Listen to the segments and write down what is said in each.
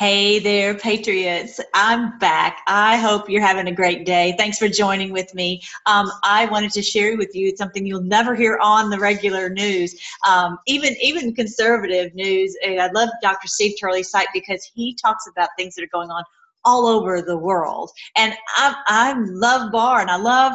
Hey there, Patriots. I'm back. I hope you're having a great day. Thanks for joining with me. Um, I wanted to share with you something you'll never hear on the regular news, um, even even conservative news. I love Dr. Steve Turley's site because he talks about things that are going on all over the world. And I, I love Barr and I love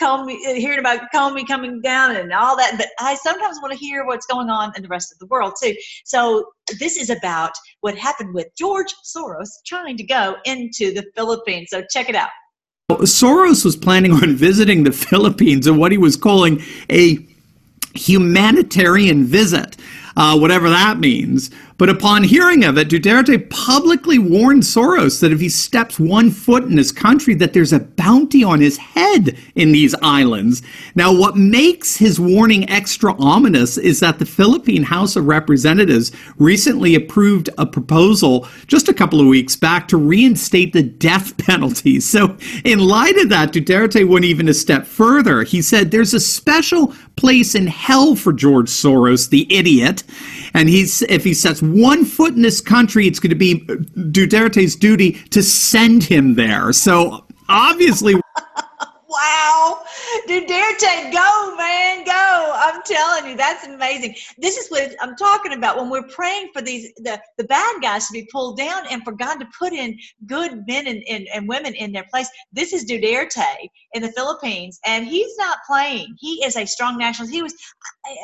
Comey, uh, hearing about Comey coming down and all that, but I sometimes want to hear what's going on in the rest of the world too. So this is about what happened with George Soros trying to go into the Philippines. So check it out. Soros was planning on visiting the Philippines in what he was calling a humanitarian visit, uh, whatever that means. But upon hearing of it, Duterte publicly warned Soros that if he steps one foot in his country, that there's a bounty on his head in these islands. Now, what makes his warning extra ominous is that the Philippine House of Representatives recently approved a proposal just a couple of weeks back to reinstate the death penalty. So, in light of that, Duterte went even a step further. He said there's a special place in hell for George Soros, the idiot, and he's if he sets one foot in this country, it's going to be Duterte's duty to send him there. So obviously. Wow. Duterte, go, man, go. I'm telling you, that's amazing. This is what I'm talking about when we're praying for these the, the bad guys to be pulled down and for God to put in good men and, and, and women in their place. This is Duterte in the Philippines, and he's not playing. He is a strong nationalist. He was,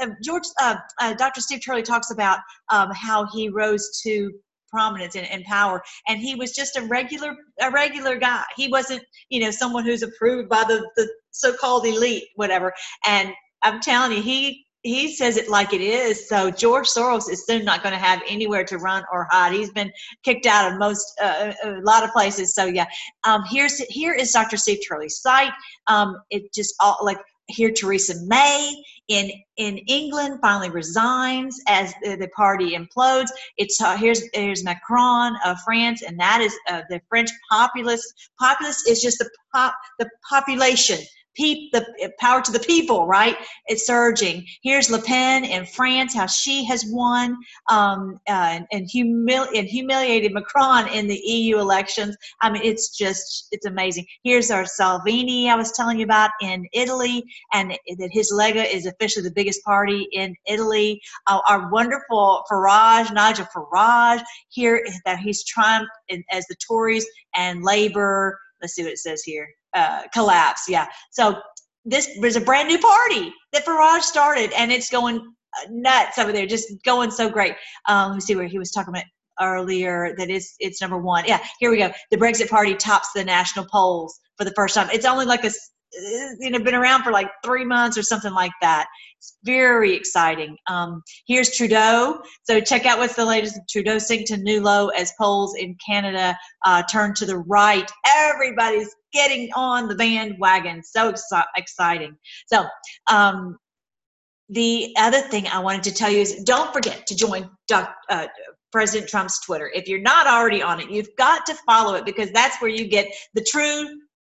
uh, George, uh, uh, Dr. Steve Turley talks about um, how he rose to prominence and, and power and he was just a regular a regular guy he wasn't you know someone who's approved by the the so-called elite whatever and i'm telling you he he says it like it is. So George Soros is soon not going to have anywhere to run or hide. He's been kicked out of most uh, a lot of places. So yeah, um, here's here is Dr. Steve Turley's site. Um, it just all like here Theresa May in in England finally resigns as the, the party implodes. It's uh, here's here's Macron of France, and that is uh, the French populist. Populist is just the pop the population Pe- the power to the people, right? It's surging. Here's Le Pen in France, how she has won um, uh, and, humili- and humiliated Macron in the EU elections. I mean, it's just, it's amazing. Here's our Salvini I was telling you about in Italy, and that his Lega is officially the biggest party in Italy. Uh, our wonderful Farage, Nigel Farage, here that he's triumphed as the Tories and Labour. Let's see what it says here uh, collapse. Yeah. So this was a brand new party that Farage started, and it's going nuts over there, just going so great. Um, let me see where he was talking about earlier that is it's number one. Yeah, here we go. The Brexit Party tops the national polls for the first time. It's only like a you know been around for like three months or something like that. It's very exciting. Um, here's trudeau. So check out what's the latest. Trudeau sink to new low as polls in canada uh, turn to the right. Everybody's getting on the bandwagon. So exci- exciting. So um, the other thing i wanted to tell you is don't forget to join Doc, uh, president trump's twitter. If you're not already on it you've got to follow it because that's where you get the true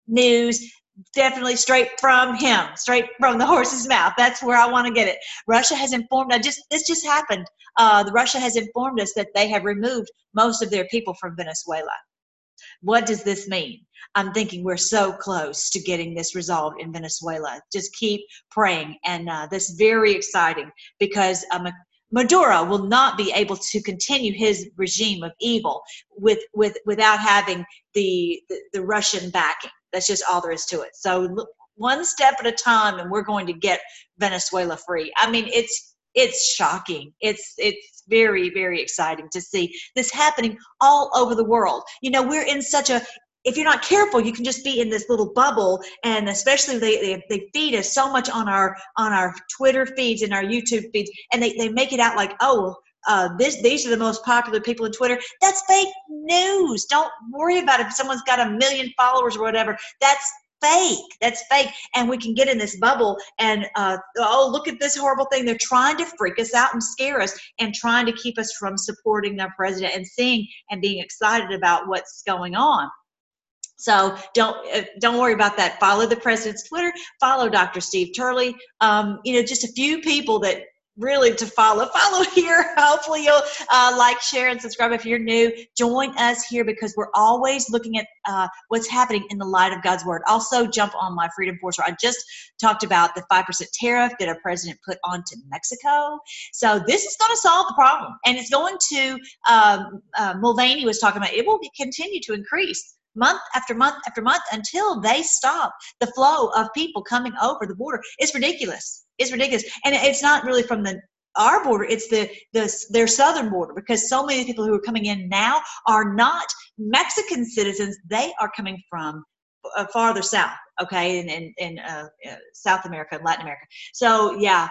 news definitely straight from him, straight from the horse's mouth. That's where I want to get it. Russia has informed. I just this just happened. Uh, the Russia has informed us that they have removed most of their people from Venezuela. What does this mean? I'm thinking we're so close to getting this resolved in Venezuela. Just keep praying, and uh, that's very exciting because um, Maduro will not be able to continue his regime of evil with, with without having the, the, the Russian backing. That's just all there is to it. So one step at a time, and we're going to get Venezuela free. I mean, it's it's shocking. It's it's very very exciting to see this happening all over the world. You know, we're in such a if you're not careful, you can just be in this little bubble, and especially they, they, they feed us so much on our on our Twitter feeds and our YouTube feeds, and they, they make it out like, oh, uh, this these are the most popular people on Twitter. That's fake news. Don't worry about it. If someone's got a million followers or whatever, that's fake. That's fake. And we can get in this bubble and uh, oh, look at this horrible thing. They're trying to freak us out and scare us and trying to keep us from supporting their president and seeing and being excited about what's going on. So don't uh, don't worry about that. Follow the president's Twitter. Follow Dr. Steve Turley. Um, you know, just a few people that really to follow. Follow here. Hopefully, you'll uh, like, share, and subscribe if you're new. Join us here because we're always looking at uh, what's happening in the light of God's word. Also, jump on my Freedom Force. I just talked about the 5% tariff that our president put onto Mexico. So, this is going to solve the problem. And it's going to, um, uh, Mulvaney was talking about, it will continue to increase month after month after month until they stop the flow of people coming over the border. It's ridiculous. It's ridiculous, and it's not really from the our border. It's the, the their southern border because so many people who are coming in now are not mexican citizens. They are coming from uh, farther south okay in in, in uh, uh, south america and latin america. So yeah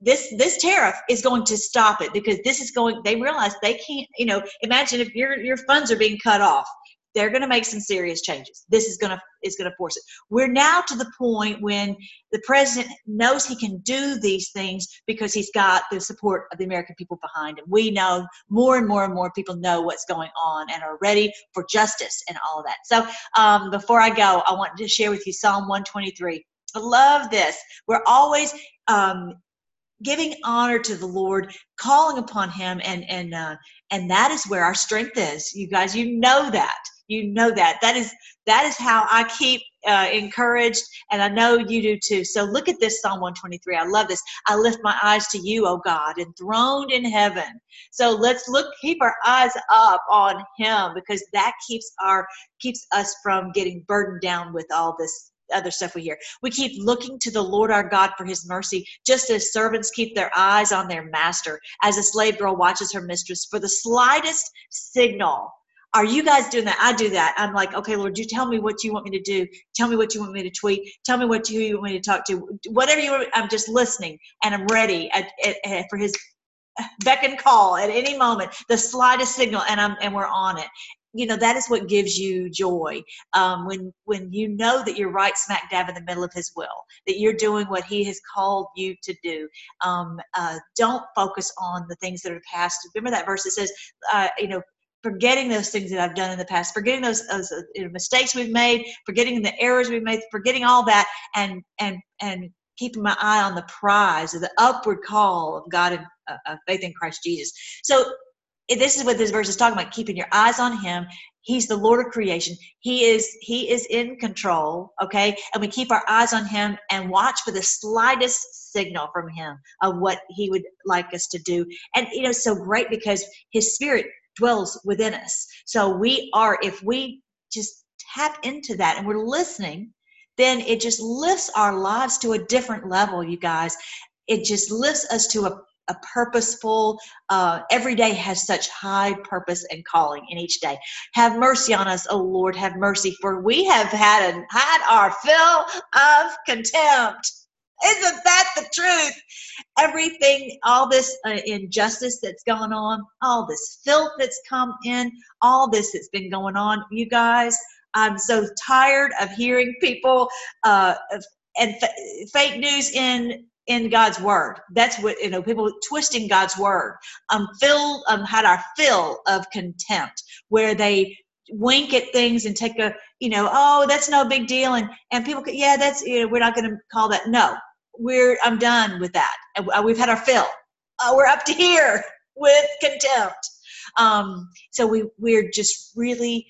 this this tariff is going to stop it because this is going they realize they can't you know imagine if your your funds are being cut off they're going to make some serious changes. This is going to is going to force it. We're now to the point when the president knows he can do these things because he's got the support of the american people behind him. We know more and more and more people know what's going on and are ready for justice and all of that. So um, before i go i want to share with you psalm 123 i love this. We're always um, giving honor to the Lord, calling upon Him, and and uh, and that is where our strength is. You guys, you know that you know that. That is that is how i keep uh, encouraged and i know you do too. So look at this psalm 123 i love this. I lift my eyes to you o god enthroned in heaven. So let's look keep our eyes up on him because that keeps our keeps us from getting burdened down with all this other stuff we hear. We keep looking to the Lord our God for his mercy, just as servants keep their eyes on their master, as a slave girl watches her mistress for the slightest signal are you guys doing that? I do that. I'm like, okay, Lord, you tell me what you want me to do. Tell me what you want me to tweet. Tell me what you, want me to talk to. Whatever you I'm just listening and I'm ready at, at, at, for his beck and call at any moment, the slightest signal, and I'm and we're on it. You know that is what gives you joy um, when when you know that you're right smack dab in the middle of His will, that you're doing what He has called you to do. Um, uh, don't focus on the things that are past. Remember that verse that says, uh, you know, forgetting those things that I've done in the past, forgetting those, those know, mistakes we've made, forgetting the errors we've made, forgetting all that, and and and keeping my eye on the prize of the upward call of God and uh, faith in Christ Jesus. So this is what this verse is talking about: keeping your eyes on Him. He's the Lord of creation. He is He is in control. Okay, and we keep our eyes on Him and watch for the slightest signal from Him of what He would like us to do. And you know, so great because His Spirit dwells within us. So we are, if we just tap into that and we're listening, then it just lifts our lives to a different level, you guys. It just lifts us to a, a purposeful, uh, every day has such high purpose and calling in each day. Have mercy on us, O Lord, have mercy, for we have had, a, had our fill of contempt isn't that the truth? Everything, all this uh, injustice that's going on, all this filth that's come in, all this that's been going on, you guys, I'm so tired of hearing people uh, and f- fake news in in God's word. That's what you know. People twisting God's word. Um, filled um, had our fill of contempt, where they wink at things and take a you know oh that's no big deal and and people yeah that's you know we're not going to call that no we're I'm done with that. Uh, we've had our fill. Uh, we're up to here with contempt. Um, so we we're just really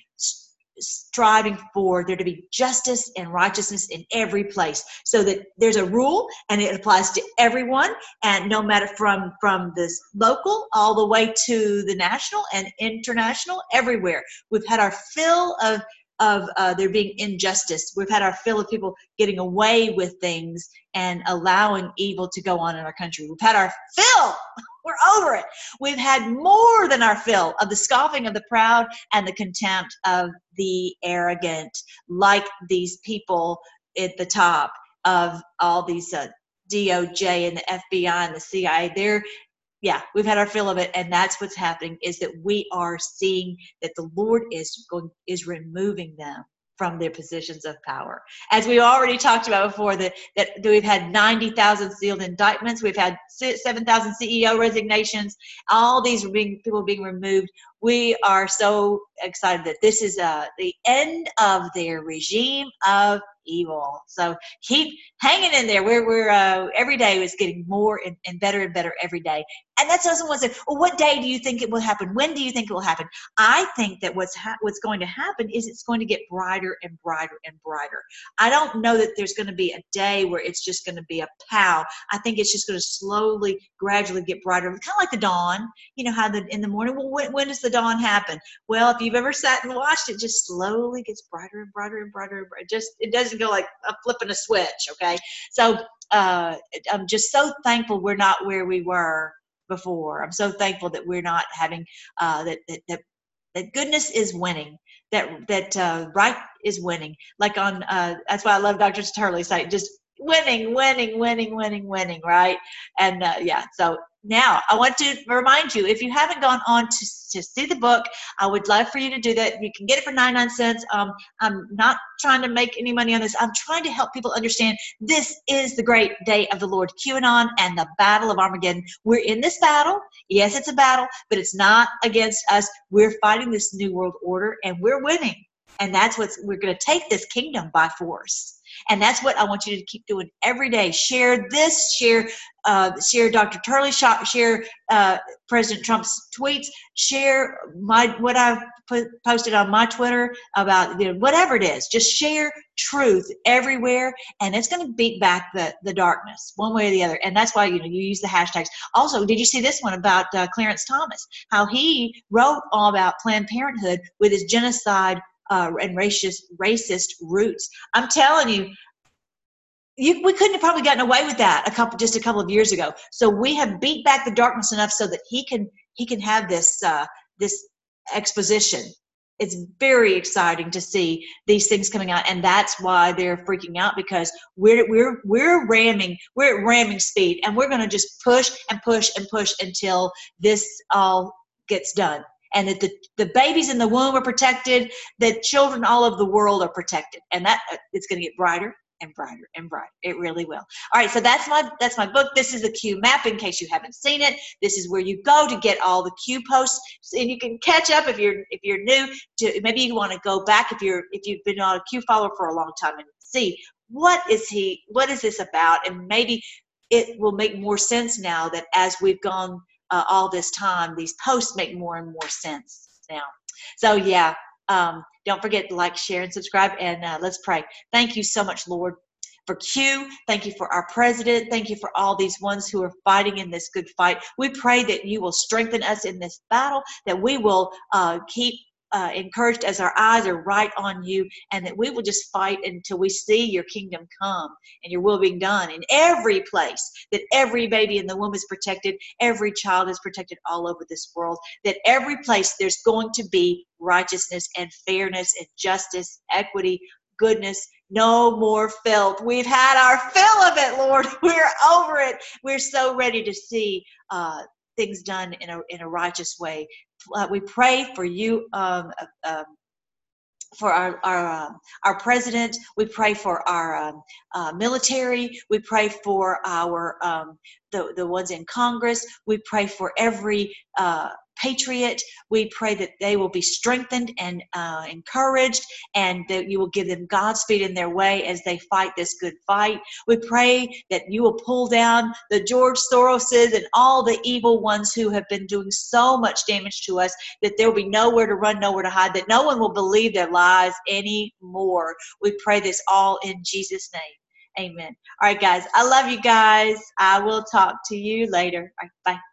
striving for there to be justice and righteousness in every place so that there's a rule and it applies to everyone and no matter from from this local all the way to the national and international everywhere we've had our fill of of uh, there being injustice. We've had our fill of people getting away with things and allowing evil to go on in our country. We've had our fill. We're over it. We've had more than our fill of the scoffing of the proud and the contempt of the arrogant, like these people at the top of all these uh, DOJ and the FBI and the CIA. They're yeah we've had our fill of it and that's what's happening is that we are seeing that the lord is going is removing them from their positions of power as we already talked about before that that we've had 90,000 sealed indictments we've had 7,000 CEO resignations all these being, people being removed we are so excited that this is uh, the end of their regime of evil. So keep hanging in there. We're, we're uh, every day is getting more and, and better and better every day. And that doesn't want to say, well, what day do you think it will happen? When do you think it will happen? I think that what's ha- what's going to happen is it's going to get brighter and brighter and brighter. I don't know that there's going to be a day where it's just going to be a pow. I think it's just going to slowly, gradually get brighter, kind of like the dawn. You know how the in the morning. Well, when, when does the dawn happen? Well, if you've ever sat and watched it, just slowly gets brighter and brighter and brighter. And brighter. Just it doesn't go like a flipping a switch. Okay, so uh, I'm just so thankful we're not where we were before. I'm so thankful that we're not having uh, that, that that that goodness is winning. That that uh, right is winning. Like on uh, that's why I love Dr. Turley's site. Just winning, winning, winning, winning, winning. Right? And uh, yeah, so now, I want to remind you if you haven't gone on to, to see the book, I would love for you to do that. You can get it for 99 cents. Um, I'm not trying to make any money on this. I'm trying to help people understand this is the great day of the Lord, QAnon and the battle of Armageddon. We're in this battle. Yes, it's a battle, but it's not against us. We're fighting this new world order and we're winning. And that's what we're going to take this kingdom by force. And that's what I want you to keep doing every day. Share this, share uh, share Dr. Turley, share uh, President Trump's tweets, share my what I've put, posted on my Twitter about you know, whatever it is. Just share truth everywhere, and it's going to beat back the the darkness one way or the other. And that's why you know you use the hashtags. Also, did you see this one about uh, Clarence Thomas? How he wrote all about Planned Parenthood with his genocide uh, and racist racist roots. I'm telling you, you, we couldn't have probably gotten away with that a couple just a couple of years ago. So we have beat back the darkness enough so that he can he can have this uh, this exposition. It's very exciting to see these things coming out, and that's why they're freaking out because we're we're we're ramming we're at ramming speed, and we're going to just push and push and push until this all gets done and that the, the babies in the womb are protected, that children all over the world are protected. And that uh, it's going to get brighter and brighter and brighter. It really will. All right, so that's my that's my book. This is the Q map in case you haven't seen it. This is where you go to get all the Q posts, and you can catch up if you're if you're new. To maybe you want to go back if you're if you've been on a Q follower for a long time and see what is he what is this about, and maybe it will make more sense now that as we've gone uh, all this time, these posts make more and more sense now. So, yeah, um, don't forget to like, share, and subscribe. And uh, let's pray. Thank you so much, Lord, for Q. Thank you for our president. Thank you for all these ones who are fighting in this good fight. We pray that you will strengthen us in this battle, that we will uh, keep uh, encouraged as our eyes are right on you, and that we will just fight until we see your kingdom come and your will being done in every place. That every baby in the womb is protected, every child is protected all over this world. That every place there's going to be righteousness and fairness and justice, equity, goodness, no more filth. We've had our fill of it, Lord. We're over it. We're so ready to see uh, things done in a in a righteous way uh, we pray for you um, uh, um, for our our, um, our president. We pray for our um, uh, military. We pray for our um, the the ones in Congress. We pray for every uh, patriot. We pray that they will be strengthened and uh, encouraged, and that you will give them Godspeed in their way as they fight this good fight. We pray that you will pull down the George Soroses and all the evil ones who have been doing so much damage to us, that there will be nowhere to run, nowhere to hide, that no one will believe their lies anymore. We pray this all in Jesus' name. Amen. All right, guys. I love you guys. I will talk to you later. Bye.